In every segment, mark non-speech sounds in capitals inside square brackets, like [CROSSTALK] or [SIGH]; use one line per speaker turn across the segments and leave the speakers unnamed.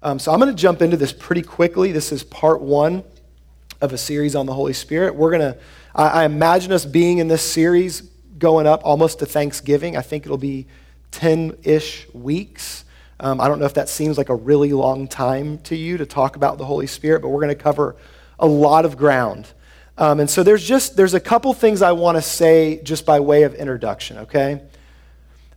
Um, so I'm going to jump into this pretty quickly. This is part one of a series on the Holy Spirit. We're going to, I imagine us being in this series going up almost to Thanksgiving. I think it'll be 10 ish weeks. Um, I don't know if that seems like a really long time to you to talk about the Holy Spirit, but we're going to cover a lot of ground. Um, and so there's just there's a couple things I want to say just by way of introduction, okay?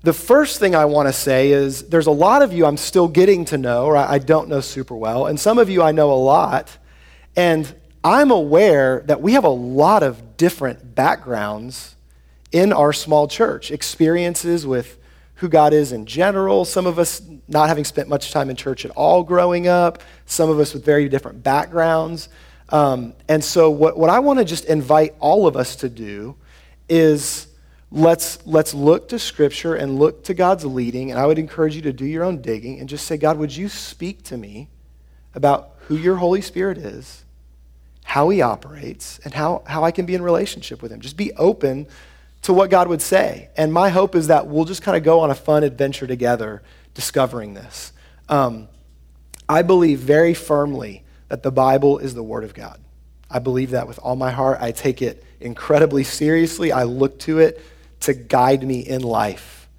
The first thing I want to say is there's a lot of you I'm still getting to know, or I don't know super well, and some of you I know a lot. And I'm aware that we have a lot of different backgrounds in our small church, experiences with who God is in general. Some of us not having spent much time in church at all growing up, some of us with very different backgrounds. Um, and so, what, what I want to just invite all of us to do is let's, let's look to Scripture and look to God's leading. And I would encourage you to do your own digging and just say, God, would you speak to me about who your Holy Spirit is, how he operates, and how, how I can be in relationship with him? Just be open to what God would say. And my hope is that we'll just kind of go on a fun adventure together discovering this. Um, I believe very firmly that the Bible is the Word of God. I believe that with all my heart. I take it incredibly seriously. I look to it to guide me in life.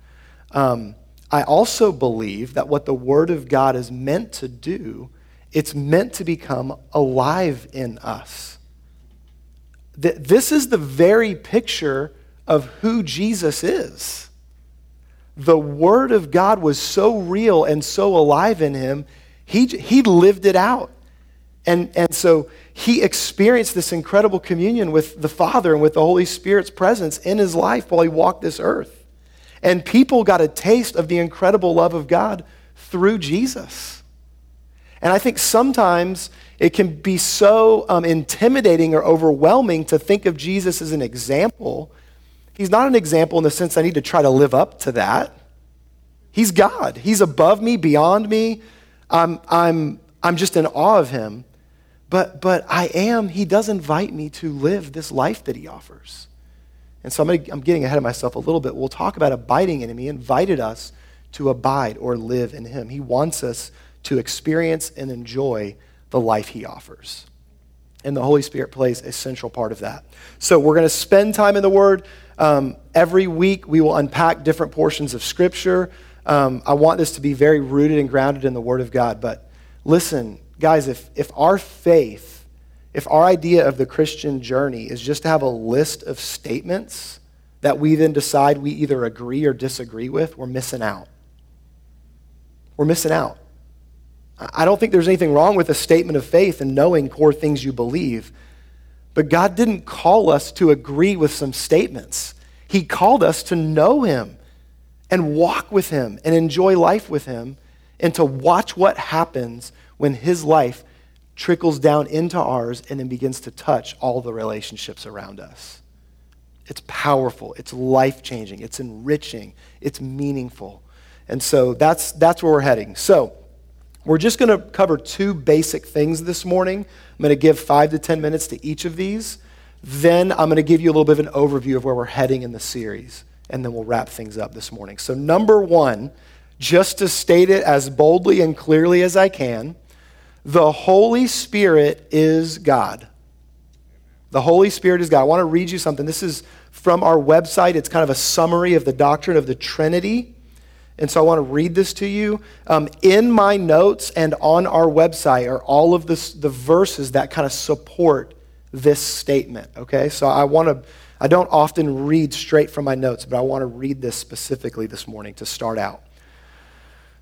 Um, I also believe that what the Word of God is meant to do, it's meant to become alive in us. This is the very picture of who Jesus is. The Word of God was so real and so alive in him, he, he lived it out. And, and so he experienced this incredible communion with the Father and with the Holy Spirit's presence in his life while he walked this earth. And people got a taste of the incredible love of God through Jesus. And I think sometimes it can be so um, intimidating or overwhelming to think of Jesus as an example. He's not an example in the sense I need to try to live up to that. He's God, He's above me, beyond me. I'm, I'm, I'm just in awe of Him. But, but I am, he does invite me to live this life that he offers. And so I'm, gonna, I'm getting ahead of myself a little bit. We'll talk about abiding in him. He invited us to abide or live in him. He wants us to experience and enjoy the life he offers. And the Holy Spirit plays a central part of that. So we're going to spend time in the Word. Um, every week we will unpack different portions of Scripture. Um, I want this to be very rooted and grounded in the Word of God. But listen, guys, if, if our faith, if our idea of the Christian journey is just to have a list of statements that we then decide we either agree or disagree with, we're missing out. We're missing out. I don't think there's anything wrong with a statement of faith and knowing core things you believe. But God didn't call us to agree with some statements. He called us to know Him and walk with Him and enjoy life with Him and to watch what happens when his life trickles down into ours and then begins to touch all the relationships around us. It's powerful, it's life changing, it's enriching, it's meaningful. And so that's, that's where we're heading. So, we're just going to cover two basic things this morning. I'm going to give five to 10 minutes to each of these. Then I'm going to give you a little bit of an overview of where we're heading in the series. And then we'll wrap things up this morning. So, number one, just to state it as boldly and clearly as I can, the Holy Spirit is God. The Holy Spirit is God. I want to read you something. This is from our website. It's kind of a summary of the doctrine of the Trinity. And so I want to read this to you. Um, in my notes and on our website are all of this, the verses that kind of support this statement. Okay? So I want to, I don't often read straight from my notes, but I want to read this specifically this morning to start out.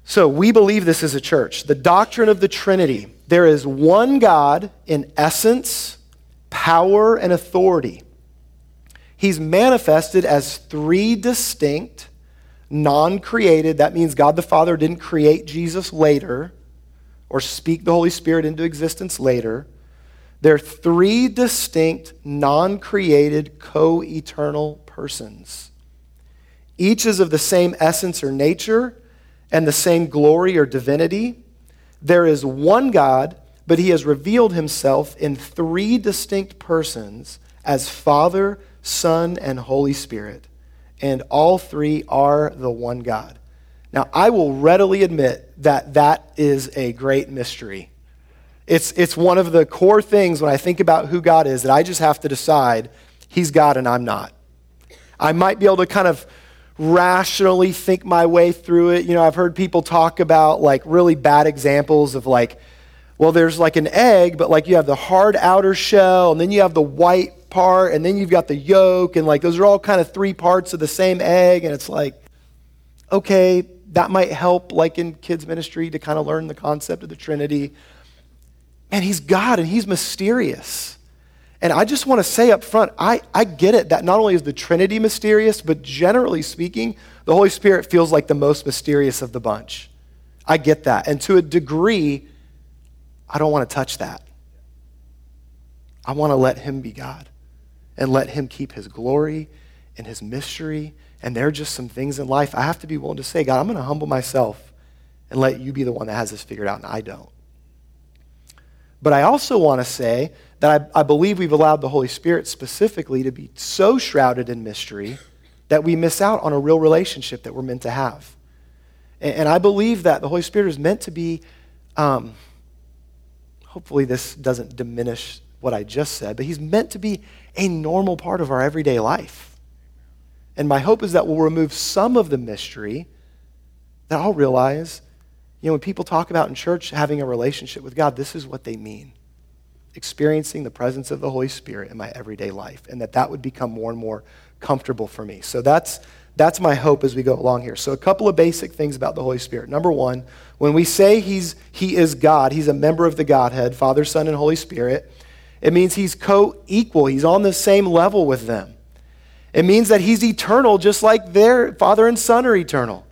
So we believe this as a church. The doctrine of the Trinity. There is one God in essence, power, and authority. He's manifested as three distinct, non created. That means God the Father didn't create Jesus later or speak the Holy Spirit into existence later. They're three distinct, non created, co eternal persons. Each is of the same essence or nature and the same glory or divinity. There is one God, but he has revealed himself in three distinct persons as Father, Son, and Holy Spirit. And all three are the one God. Now, I will readily admit that that is a great mystery. It's, it's one of the core things when I think about who God is that I just have to decide He's God and I'm not. I might be able to kind of rationally think my way through it. You know, I've heard people talk about like really bad examples of like, well, there's like an egg, but like you have the hard outer shell, and then you have the white part, and then you've got the yolk, and like those are all kind of three parts of the same egg. And it's like, okay, that might help, like in kids' ministry, to kind of learn the concept of the Trinity. And he's God and he's mysterious. And I just want to say up front, I, I get it that not only is the Trinity mysterious, but generally speaking, the Holy Spirit feels like the most mysterious of the bunch. I get that. And to a degree, I don't want to touch that. I want to let Him be God and let Him keep His glory and His mystery. And there are just some things in life I have to be willing to say, God, I'm going to humble myself and let you be the one that has this figured out, and I don't. But I also want to say that I, I, believe we've allowed the Holy Spirit specifically to be so shrouded in mystery that we miss out on a real relationship that we're meant to have. And, and I believe that the Holy Spirit is meant to be. Um, hopefully this doesn't diminish what I just said, but he's meant to be a normal part of our everyday life. And my hope is that we'll remove some of the mystery that I'll realize, you know, when people talk about in church having a relationship with God, this is what they mean. Experiencing the presence of the Holy Spirit in my everyday life, and that that would become more and more comfortable for me. So that's that's my hope as we go along here. So, a couple of basic things about the Holy Spirit. Number one, when we say he's, he is God, he's a member of the Godhead, Father, Son, and Holy Spirit, it means he's co equal. He's on the same level with them. It means that he's eternal, just like their Father and Son are eternal.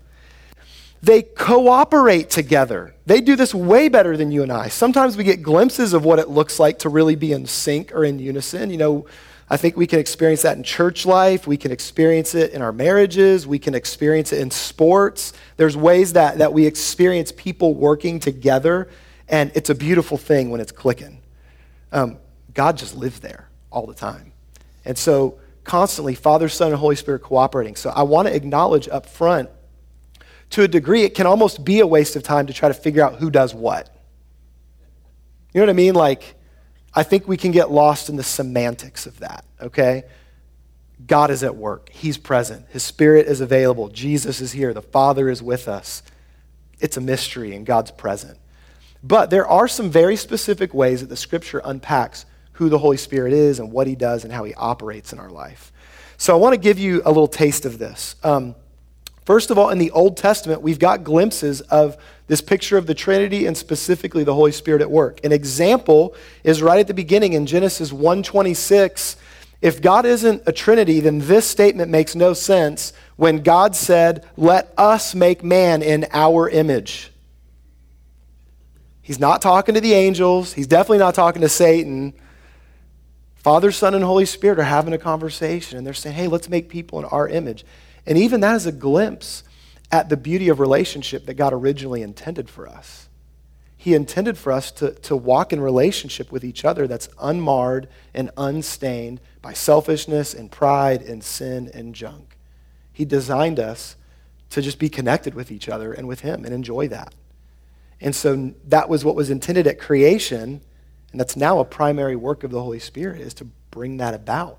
They cooperate together. They do this way better than you and I. Sometimes we get glimpses of what it looks like to really be in sync or in unison. You know, I think we can experience that in church life. We can experience it in our marriages. We can experience it in sports. There's ways that, that we experience people working together, and it's a beautiful thing when it's clicking. Um, God just lives there all the time. And so, constantly, Father, Son, and Holy Spirit cooperating. So, I want to acknowledge up front, to a degree, it can almost be a waste of time to try to figure out who does what. You know what I mean? Like, I think we can get lost in the semantics of that, okay? God is at work. He's present. His Spirit is available. Jesus is here. The Father is with us. It's a mystery, and God's present. But there are some very specific ways that the Scripture unpacks who the Holy Spirit is and what He does and how He operates in our life. So I want to give you a little taste of this. Um, first of all, in the Old Testament, we've got glimpses of this picture of the Trinity and specifically the Holy Spirit at work. An example is right at the beginning in Genesis 1:26. If God isn't a Trinity, then this statement makes no sense when God said, "Let us make man in our image." He's not talking to the angels. He's definitely not talking to Satan. Father, Son, and Holy Spirit are having a conversation, and they're saying, hey, let's make people in our image. And even that is a glimpse at the beauty of relationship that God originally intended for us. He intended for us to, to walk in relationship with each other that's unmarred and unstained by selfishness and pride and sin and junk. He designed us to just be connected with each other and with Him and enjoy that. And so that was what was intended at creation, and that's now a primary work of the Holy Spirit is to bring that about,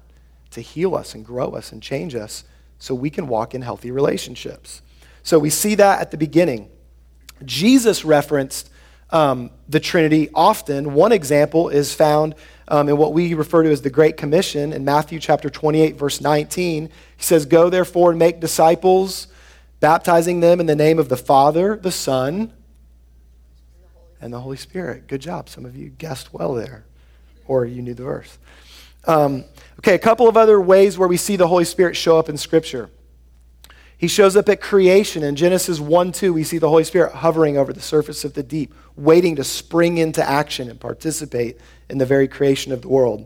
to heal us and grow us and change us so we can walk in healthy relationships. So we see that at the beginning. Jesus referenced um, the Trinity often. One example is found um, in what we refer to as the Great Commission in Matthew chapter 28, verse 19. He says, Go therefore and make disciples, baptizing them in the name of the Father, the Son, and the Holy Spirit. Good job. Some of you guessed well there, or you knew the verse. Um, okay, a couple of other ways where we see the Holy Spirit show up in Scripture. He shows up at creation. In Genesis 1 2, we see the Holy Spirit hovering over the surface of the deep, waiting to spring into action and participate in the very creation of the world.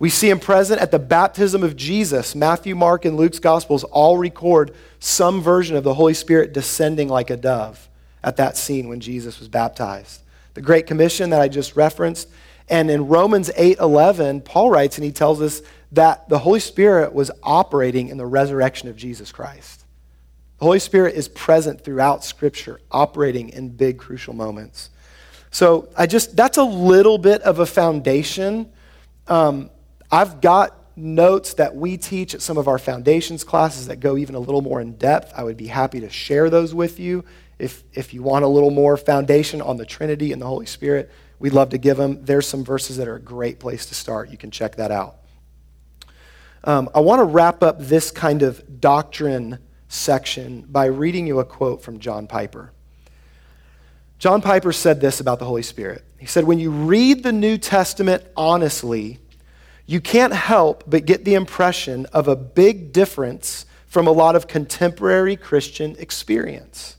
We see him present at the baptism of Jesus. Matthew, Mark, and Luke's Gospels all record some version of the Holy Spirit descending like a dove at that scene when Jesus was baptized. The Great Commission that I just referenced. And in Romans 8 11, Paul writes and he tells us that the Holy Spirit was operating in the resurrection of Jesus Christ. The Holy Spirit is present throughout Scripture, operating in big, crucial moments. So I just, that's a little bit of a foundation. Um, I've got notes that we teach at some of our foundations classes that go even a little more in depth. I would be happy to share those with you. If, if you want a little more foundation on the Trinity and the Holy Spirit, we'd love to give them. There's some verses that are a great place to start. You can check that out. Um, I want to wrap up this kind of doctrine section by reading you a quote from John Piper. John Piper said this about the Holy Spirit. He said, When you read the New Testament honestly, you can't help but get the impression of a big difference from a lot of contemporary Christian experience.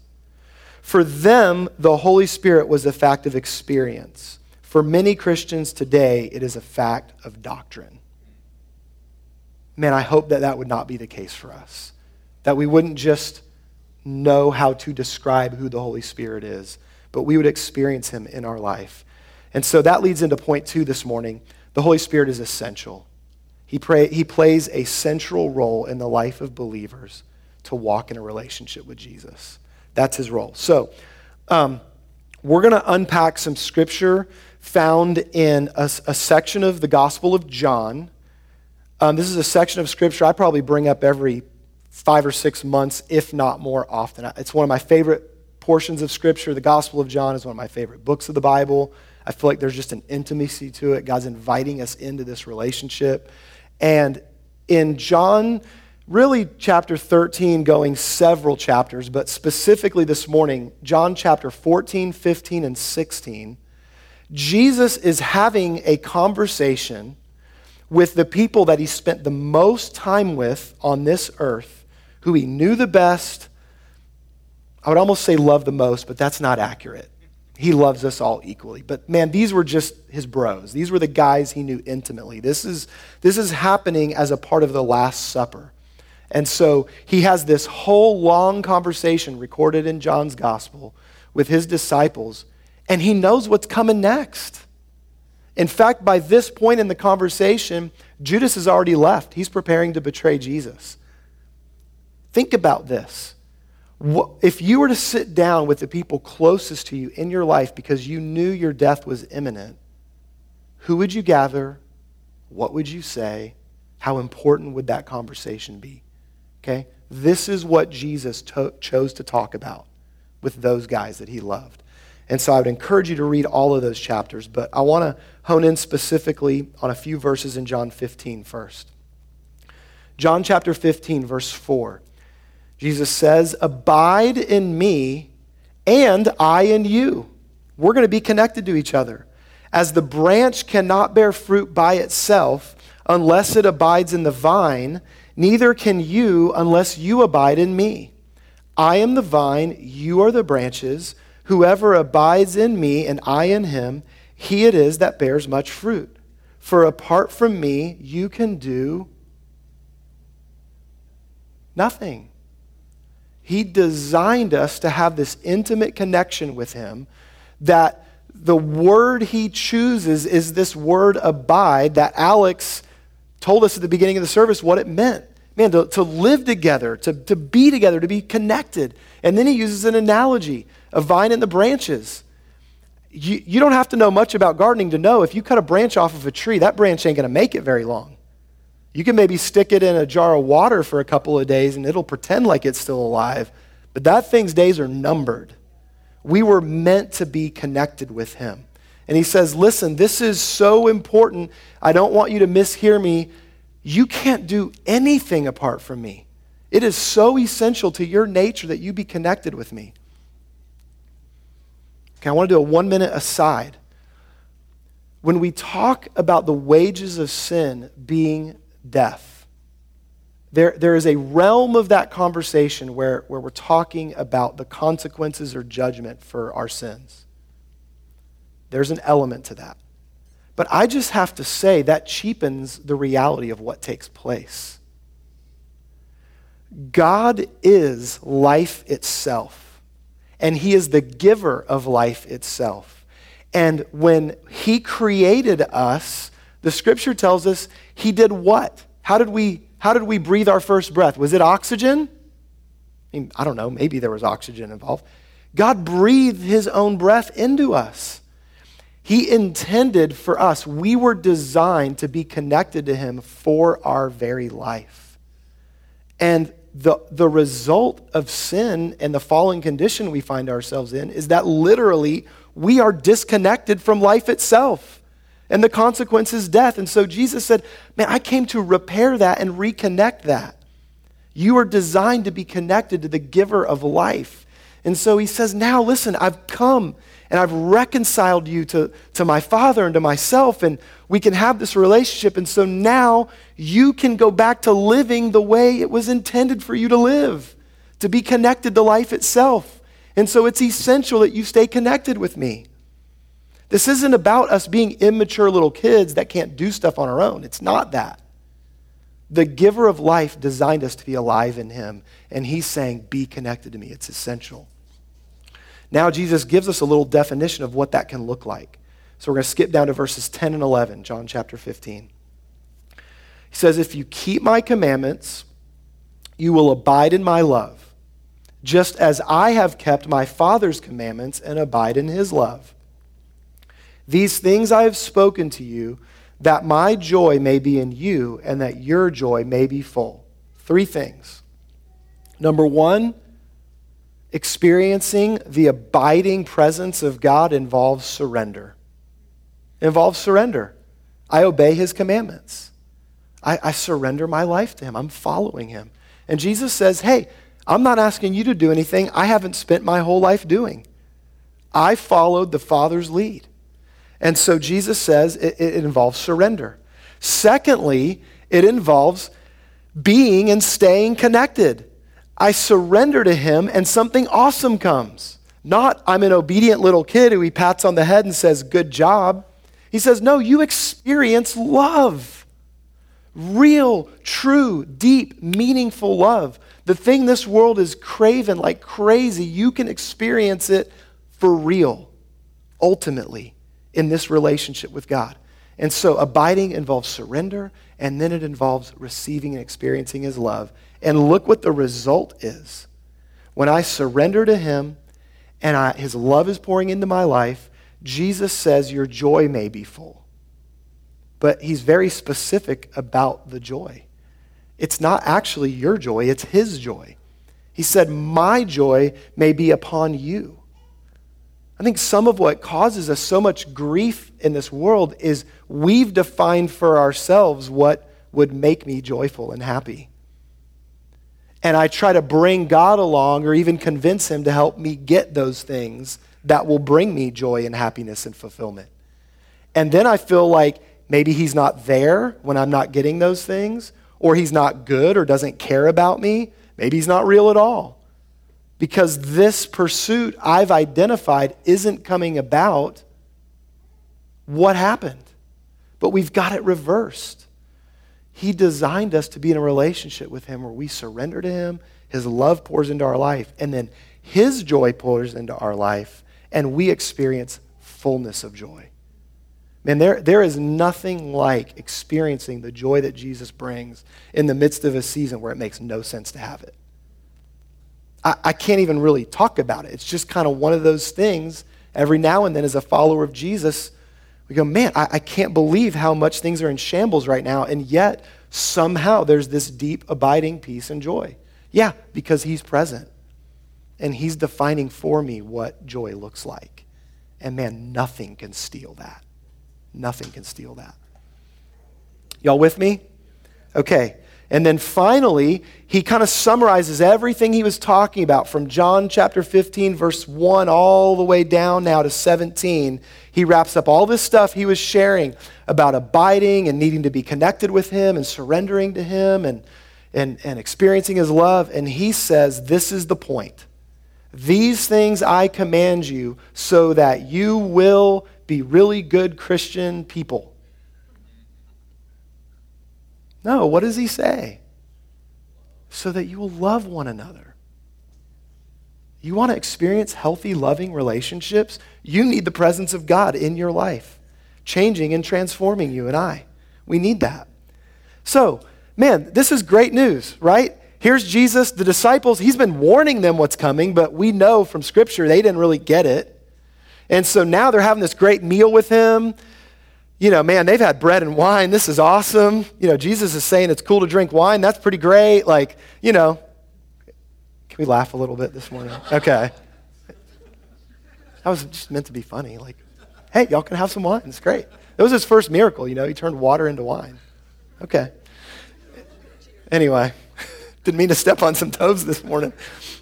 For them, the Holy Spirit was a fact of experience. For many Christians today, it is a fact of doctrine. Man, I hope that that would not be the case for us. That we wouldn't just know how to describe who the Holy Spirit is, but we would experience him in our life. And so that leads into point two this morning the Holy Spirit is essential. He, pray, he plays a central role in the life of believers to walk in a relationship with Jesus. That's his role. So, um, we're going to unpack some scripture found in a, a, section of the Gospel of John. Um, this is a section of scripture I probably bring up every five or six months, if not more often. It's one of my favorite portions of scripture. The Gospel of John is one of my favorite books of the Bible. I feel like there's just an intimacy to it. God's inviting us into this relationship. And in John, really chapter 13, going several chapters, but specifically this morning, John chapter 14, 15, and 16, Jesus is having a conversation with the people that he spent the most time with on this earth, who he knew the best. I would almost say love the most, but that's not accurate he loves us all equally. But man, these were just his bros. These were the guys he knew intimately. This is, this is happening as a part of the Last Supper. And so he has this whole long conversation recorded in John's gospel with his disciples, and he knows what's coming next. In fact, by this point in the conversation, Judas has already left. He's preparing to betray Jesus. Think about this if you were to sit down with the people closest to you in your life because you knew your death was imminent, who would you gather? What would you say? How important would that conversation be? Okay? This is what Jesus to- chose to talk about with those guys that he loved. And so I would encourage you to read all of those chapters, but I want to hone in specifically on a few verses in John 15 first. John chapter 15, verse 4. Jesus says, Abide in me, and I in you. We're going to be connected to each other. As the branch cannot bear fruit by itself unless it abides in the vine, neither can you unless you abide in me. I am the vine, you are the branches. Whoever abides in me and I in him, he it is that bears much fruit. For apart from me, you can do nothing. He designed us to have this intimate connection with Him that the word He chooses is this word abide that Alex told us at the beginning of the service what it meant. Man, to, to live together, to, to be together, to be connected. And then he uses an analogy a vine and the branches. You, you don't have to know much about gardening to know if you cut a branch off of a tree, that branch ain't going to make it very long. You can maybe stick it in a jar of water for a couple of days and it'll pretend like it's still alive, but that thing's days are numbered. We were meant to be connected with Him. And He says, Listen, this is so important. I don't want you to mishear me. You can't do anything apart from me. It is so essential to your nature that you be connected with me. Okay, I want to do a one minute aside. When we talk about the wages of sin being death. There, there is a realm of that conversation where, where we're talking about the consequences or judgment for our sins. There's an element to that. But I just have to say that cheapens the reality of what takes place. God is life itself, and He is the giver of life itself. And when He created us, the scripture tells us he did what? How did we, how did we breathe our first breath? Was it oxygen? I mean, I don't know, maybe there was oxygen involved. God breathed his own breath into us. He intended for us, we were designed to be connected to him for our very life. And the, the result of sin and the fallen condition we find ourselves in is that literally we are disconnected from life itself. And the consequence is death. And so Jesus said, Man, I came to repair that and reconnect that. You are designed to be connected to the giver of life. And so he says, Now listen, I've come and I've reconciled you to, to my Father and to myself, and we can have this relationship. And so now you can go back to living the way it was intended for you to live, to be connected to life itself. And so it's essential that you stay connected with me. This isn't about us being immature little kids that can't do stuff on our own. It's not that. The giver of life designed us to be alive in him, and he's saying, Be connected to me. It's essential. Now, Jesus gives us a little definition of what that can look like. So we're going to skip down to verses 10 and 11, John chapter 15. He says, If you keep my commandments, you will abide in my love, just as I have kept my Father's commandments and abide in his love. These things I have spoken to you that my joy may be in you and that your joy may be full. Three things. Number one, experiencing the abiding presence of God involves surrender. It involves surrender. I obey his commandments. I, I surrender my life to him. I'm following him. And Jesus says, Hey, I'm not asking you to do anything I haven't spent my whole life doing. I followed the Father's lead. And so Jesus says it, it involves surrender. Secondly, it involves being and staying connected. I surrender to him and something awesome comes. Not, I'm an obedient little kid who he pats on the head and says, Good job. He says, No, you experience love. Real, true, deep, meaningful love. The thing this world is craving like crazy, you can experience it for real, ultimately in this relationship with God. And so abiding involves surrender, and then it involves receiving and experiencing His love. And look what the result is. When I surrender to Him and I, His love is pouring into my life, Jesus says, Your joy may be full. But He's very specific about the joy. It's not actually your joy, it's His joy. He said, My joy may be upon you. I think some of what causes us so much grief in this world is we've defined for ourselves what would make me joyful and happy. And I try to bring God along or even convince Him to help me get those things that will bring me joy and happiness and fulfillment. And then I feel like maybe He's not there when I'm not getting those things, or He's not good or doesn't care about me. Maybe He's not real at all because this pursuit I've identified isn't coming about what happened. But we've got it reversed. He designed us to be in a relationship with Him where we surrender to Him, His love pours into our life, and then His joy pours into our life, and we experience fullness of joy. Man, there, there is nothing like experiencing the joy that Jesus brings in the midst of a season where it makes no sense to have it. I, I can't even really talk about it. It's just kind of one of those things every now and then as a follower of Jesus. We go, man, I, I can't believe how much things are in shambles right now, and yet somehow there's this deep, abiding peace and joy. Yeah, because He's present. And He's defining for me what joy looks like. And man, nothing can steal that. Nothing can steal that. Y'all with me? Okay. And then finally, he kind of summarizes everything he was talking about from John chapter 15, verse 1, all the way down now to 17. He wraps up all this stuff he was sharing about abiding and needing to be connected with him and surrendering to him and, and, and experiencing his love. And he says, This is the point. These things I command you so that you will be really good Christian people no, what does he say? So that you will love one another. You want to experience healthy, loving relationships? You need the presence of God in your life, changing and transforming you and I. We need that. So, man, this is great news, right? here's Jesus, the disciples, he's been warning them what's coming, but we know from Scripture they didn't really get it. And so now they're having this great meal with him. You know, man, they've had bread and wine. This is awesome. You know, Jesus is saying it's cool to drink wine. That's pretty great. Like, you know, can we laugh a little bit this morning? Okay. That was just meant to be funny. Like, hey, y'all can have some wine. It's great. That was his first miracle, you know. He turned water into wine. Okay. Anyway, [LAUGHS] didn't mean to step on some toes this morning.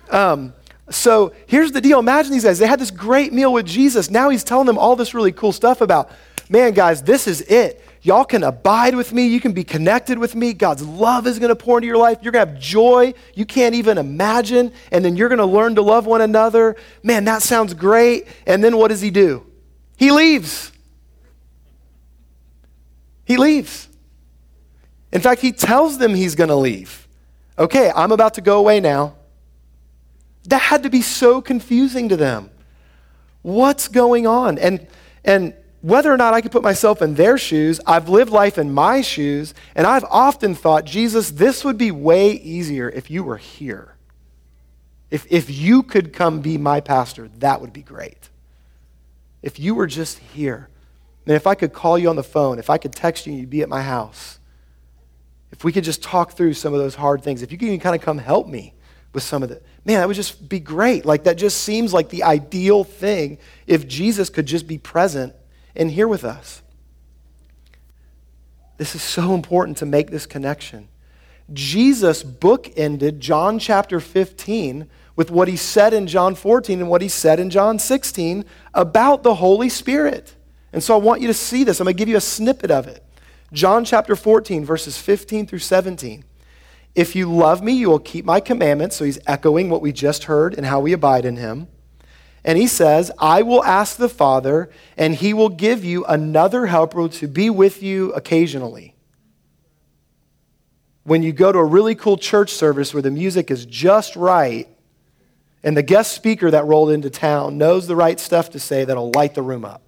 Um, so here's the deal. Imagine these guys. They had this great meal with Jesus. Now he's telling them all this really cool stuff about, man, guys, this is it. Y'all can abide with me. You can be connected with me. God's love is going to pour into your life. You're going to have joy you can't even imagine. And then you're going to learn to love one another. Man, that sounds great. And then what does he do? He leaves. He leaves. In fact, he tells them he's going to leave. Okay, I'm about to go away now. That had to be so confusing to them. What's going on? And, and whether or not I could put myself in their shoes, I've lived life in my shoes, and I've often thought, Jesus, this would be way easier if you were here. If, if you could come be my pastor, that would be great. If you were just here, and if I could call you on the phone, if I could text you you'd be at my house, if we could just talk through some of those hard things, if you could even kind of come help me with some of the man that would just be great like that just seems like the ideal thing if jesus could just be present and here with us. This is so important to make this connection. Jesus bookended john chapter 15 with what he said in john 14 and what he said in john 16 about the holy spirit. And so i want you to see this. I'm going to give you a snippet of it. John chapter 14 verses 15 through 17 if you love me, you will keep my commandments. So he's echoing what we just heard and how we abide in him. And he says, I will ask the Father, and he will give you another helper to be with you occasionally. When you go to a really cool church service where the music is just right, and the guest speaker that rolled into town knows the right stuff to say that'll light the room up,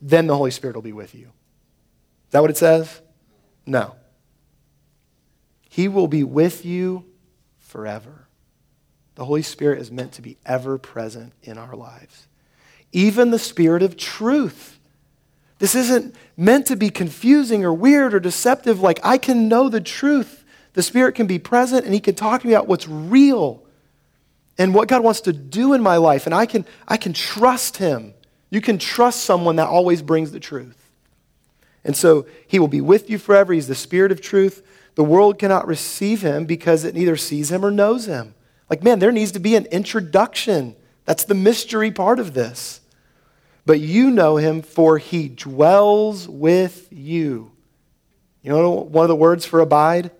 then the Holy Spirit will be with you. Is that what it says? No. He will be with you forever. The Holy Spirit is meant to be ever present in our lives. Even the Spirit of truth. This isn't meant to be confusing or weird or deceptive. Like, I can know the truth. The Spirit can be present and He can talk to me about what's real and what God wants to do in my life. And I can, I can trust Him. You can trust someone that always brings the truth. And so He will be with you forever. He's the Spirit of truth. The world cannot receive him because it neither sees him or knows him. Like, man, there needs to be an introduction. That's the mystery part of this. But you know him, for he dwells with you. You know one of the words for abide?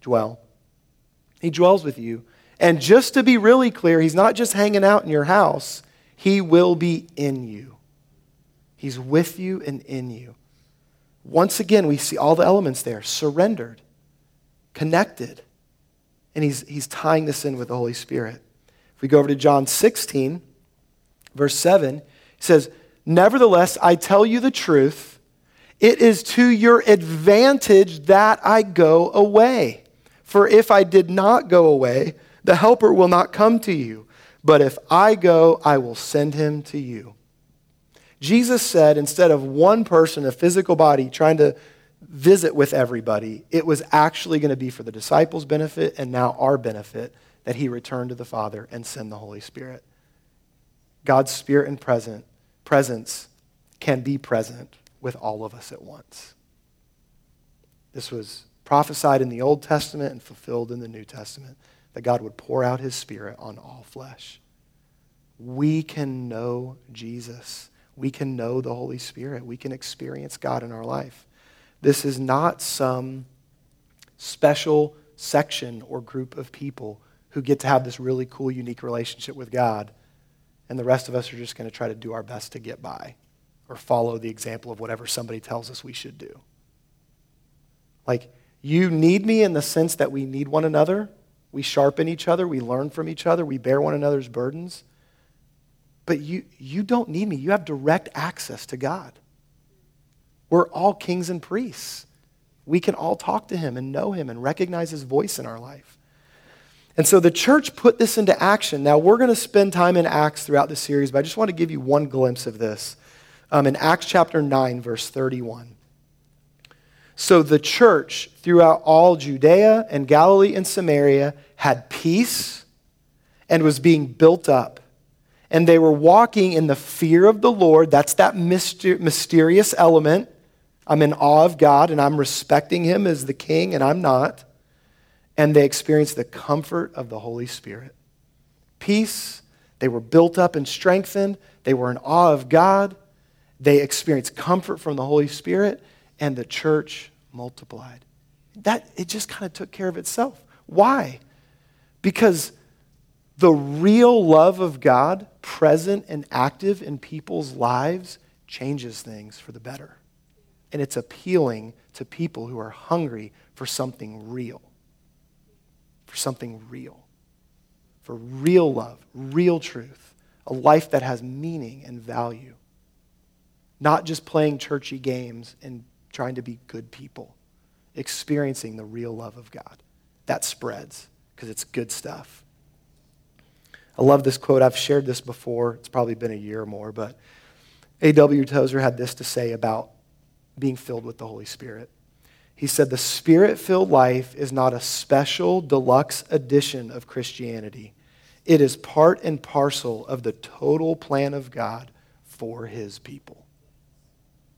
Dwell. He dwells with you. And just to be really clear, he's not just hanging out in your house, he will be in you. He's with you and in you. Once again, we see all the elements there surrendered, connected. And he's, he's tying this in with the Holy Spirit. If we go over to John 16, verse 7, he says, Nevertheless, I tell you the truth. It is to your advantage that I go away. For if I did not go away, the Helper will not come to you. But if I go, I will send him to you. Jesus said, instead of one person, a physical body, trying to visit with everybody. It was actually going to be for the disciples' benefit and now our benefit that he returned to the Father and send the Holy Spirit. God's Spirit and present, presence can be present with all of us at once. This was prophesied in the Old Testament and fulfilled in the New Testament that God would pour out his Spirit on all flesh. We can know Jesus. We can know the Holy Spirit. We can experience God in our life. This is not some special section or group of people who get to have this really cool, unique relationship with God, and the rest of us are just going to try to do our best to get by or follow the example of whatever somebody tells us we should do. Like, you need me in the sense that we need one another. We sharpen each other. We learn from each other. We bear one another's burdens. But you, you don't need me. You have direct access to God. We're all kings and priests. We can all talk to him and know him and recognize his voice in our life. And so the church put this into action. Now, we're going to spend time in Acts throughout the series, but I just want to give you one glimpse of this. Um, in Acts chapter 9, verse 31. So the church throughout all Judea and Galilee and Samaria had peace and was being built up. And they were walking in the fear of the Lord. That's that myster- mysterious element. I'm in awe of God and I'm respecting him as the king, and I'm not. And they experienced the comfort of the Holy Spirit. Peace. They were built up and strengthened. They were in awe of God. They experienced comfort from the Holy Spirit and the church multiplied. That it just kind of took care of itself. Why? Because the real love of God, present and active in people's lives, changes things for the better. And it's appealing to people who are hungry for something real. For something real. For real love, real truth, a life that has meaning and value. Not just playing churchy games and trying to be good people, experiencing the real love of God. That spreads because it's good stuff. I love this quote. I've shared this before. It's probably been a year or more, but A.W. Tozer had this to say about being filled with the Holy Spirit. He said, The spirit filled life is not a special deluxe edition of Christianity, it is part and parcel of the total plan of God for his people.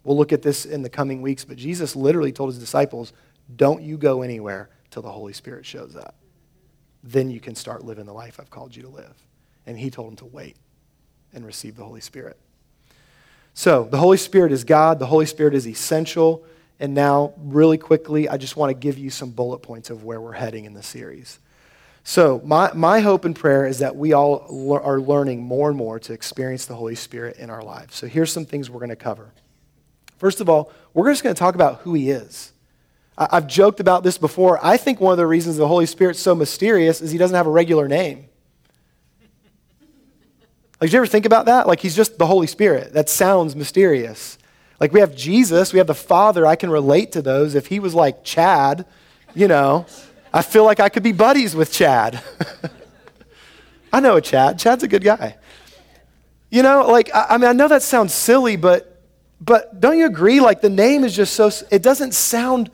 We'll look at this in the coming weeks, but Jesus literally told his disciples, Don't you go anywhere till the Holy Spirit shows up. Then you can start living the life I've called you to live. And he told them to wait and receive the Holy Spirit. So, the Holy Spirit is God, the Holy Spirit is essential. And now, really quickly, I just want to give you some bullet points of where we're heading in the series. So, my, my hope and prayer is that we all le- are learning more and more to experience the Holy Spirit in our lives. So, here's some things we're going to cover. First of all, we're just going to talk about who he is. I've joked about this before. I think one of the reasons the Holy Spirit's so mysterious is he doesn't have a regular name. Like, did you ever think about that? Like, he's just the Holy Spirit. That sounds mysterious. Like, we have Jesus, we have the Father. I can relate to those. If he was like Chad, you know, I feel like I could be buddies with Chad. [LAUGHS] I know a Chad. Chad's a good guy. You know, like, I, I mean, I know that sounds silly, but but don't you agree? Like the name is just so, it doesn't sound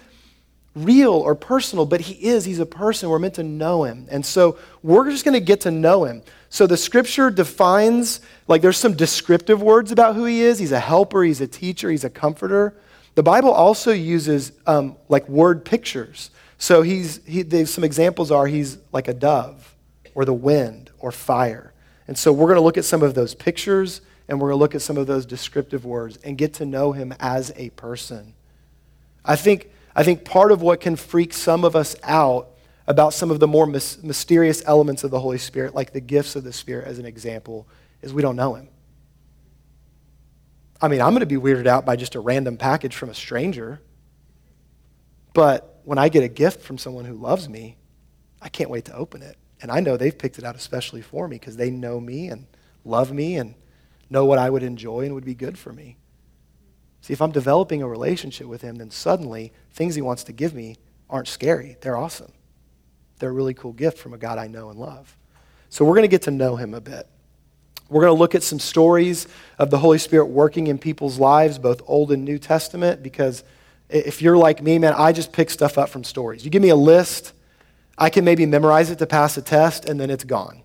real or personal, but he is. He's a person. We're meant to know him. And so we're just going to get to know him. So the scripture defines, like there's some descriptive words about who he is. He's a helper, he's a teacher, he's a comforter. The Bible also uses um, like word pictures. So he's, he, some examples are he's like a dove or the wind or fire. And so we're going to look at some of those pictures and we're going to look at some of those descriptive words and get to know him as a person. I think, I think part of what can freak some of us out about some of the more mis- mysterious elements of the Holy Spirit, like the gifts of the Spirit as an example, is we don't know him. I mean, I'm going to be weirded out by just a random package from a stranger. But when I get a gift from someone who loves me, I can't wait to open it. And I know they've picked it out especially for me because they know me and love me and know what I would enjoy and would be good for me. See, if I'm developing a relationship with him, then suddenly things he wants to give me aren't scary. They're awesome. They're a really cool gift from a God I know and love. So we're going to get to know him a bit. We're going to look at some stories of the Holy Spirit working in people's lives, both Old and New Testament, because if you're like me, man, I just pick stuff up from stories. You give me a list, I can maybe memorize it to pass a test, and then it's gone.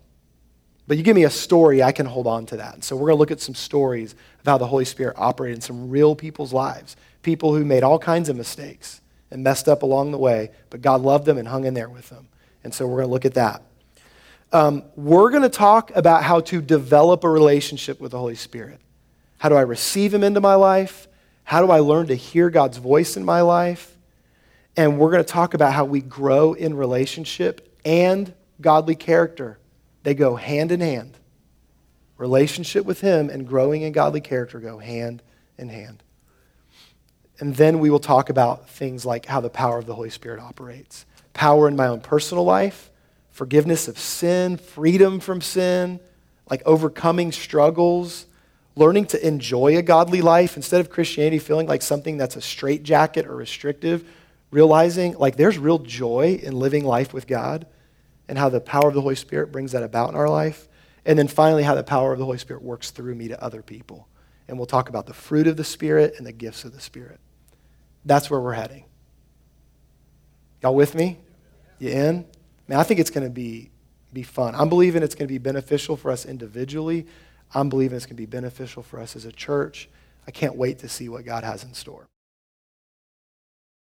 But you give me a story, I can hold on to that. And so we're going to look at some stories of how the Holy Spirit operated in some real people's lives. People who made all kinds of mistakes and messed up along the way, but God loved them and hung in there with them. And so we're going to look at that. Um, we're going to talk about how to develop a relationship with the Holy Spirit. How do I receive Him into my life? How do I learn to hear God's voice in my life? And we're going to talk about how we grow in relationship and godly character. They go hand in hand. Relationship with Him and growing in godly character go hand in hand. And then we will talk about things like how the power of the Holy Spirit operates power in my own personal life, forgiveness of sin, freedom from sin, like overcoming struggles, learning to enjoy a godly life instead of Christianity feeling like something that's a straitjacket or restrictive, realizing like there's real joy in living life with God and how the power of the Holy Spirit brings that about in our life. And then finally, how the power of the Holy Spirit works through me to other people. And we'll talk about the fruit of the Spirit and the gifts of the Spirit. That's where we're heading. Y'all with me? You in? Man, I think it's going to be, be fun. I'm believing it's going to be beneficial for us individually. I'm believing it's going to be beneficial for us as a church. I can't wait to see what God has in store.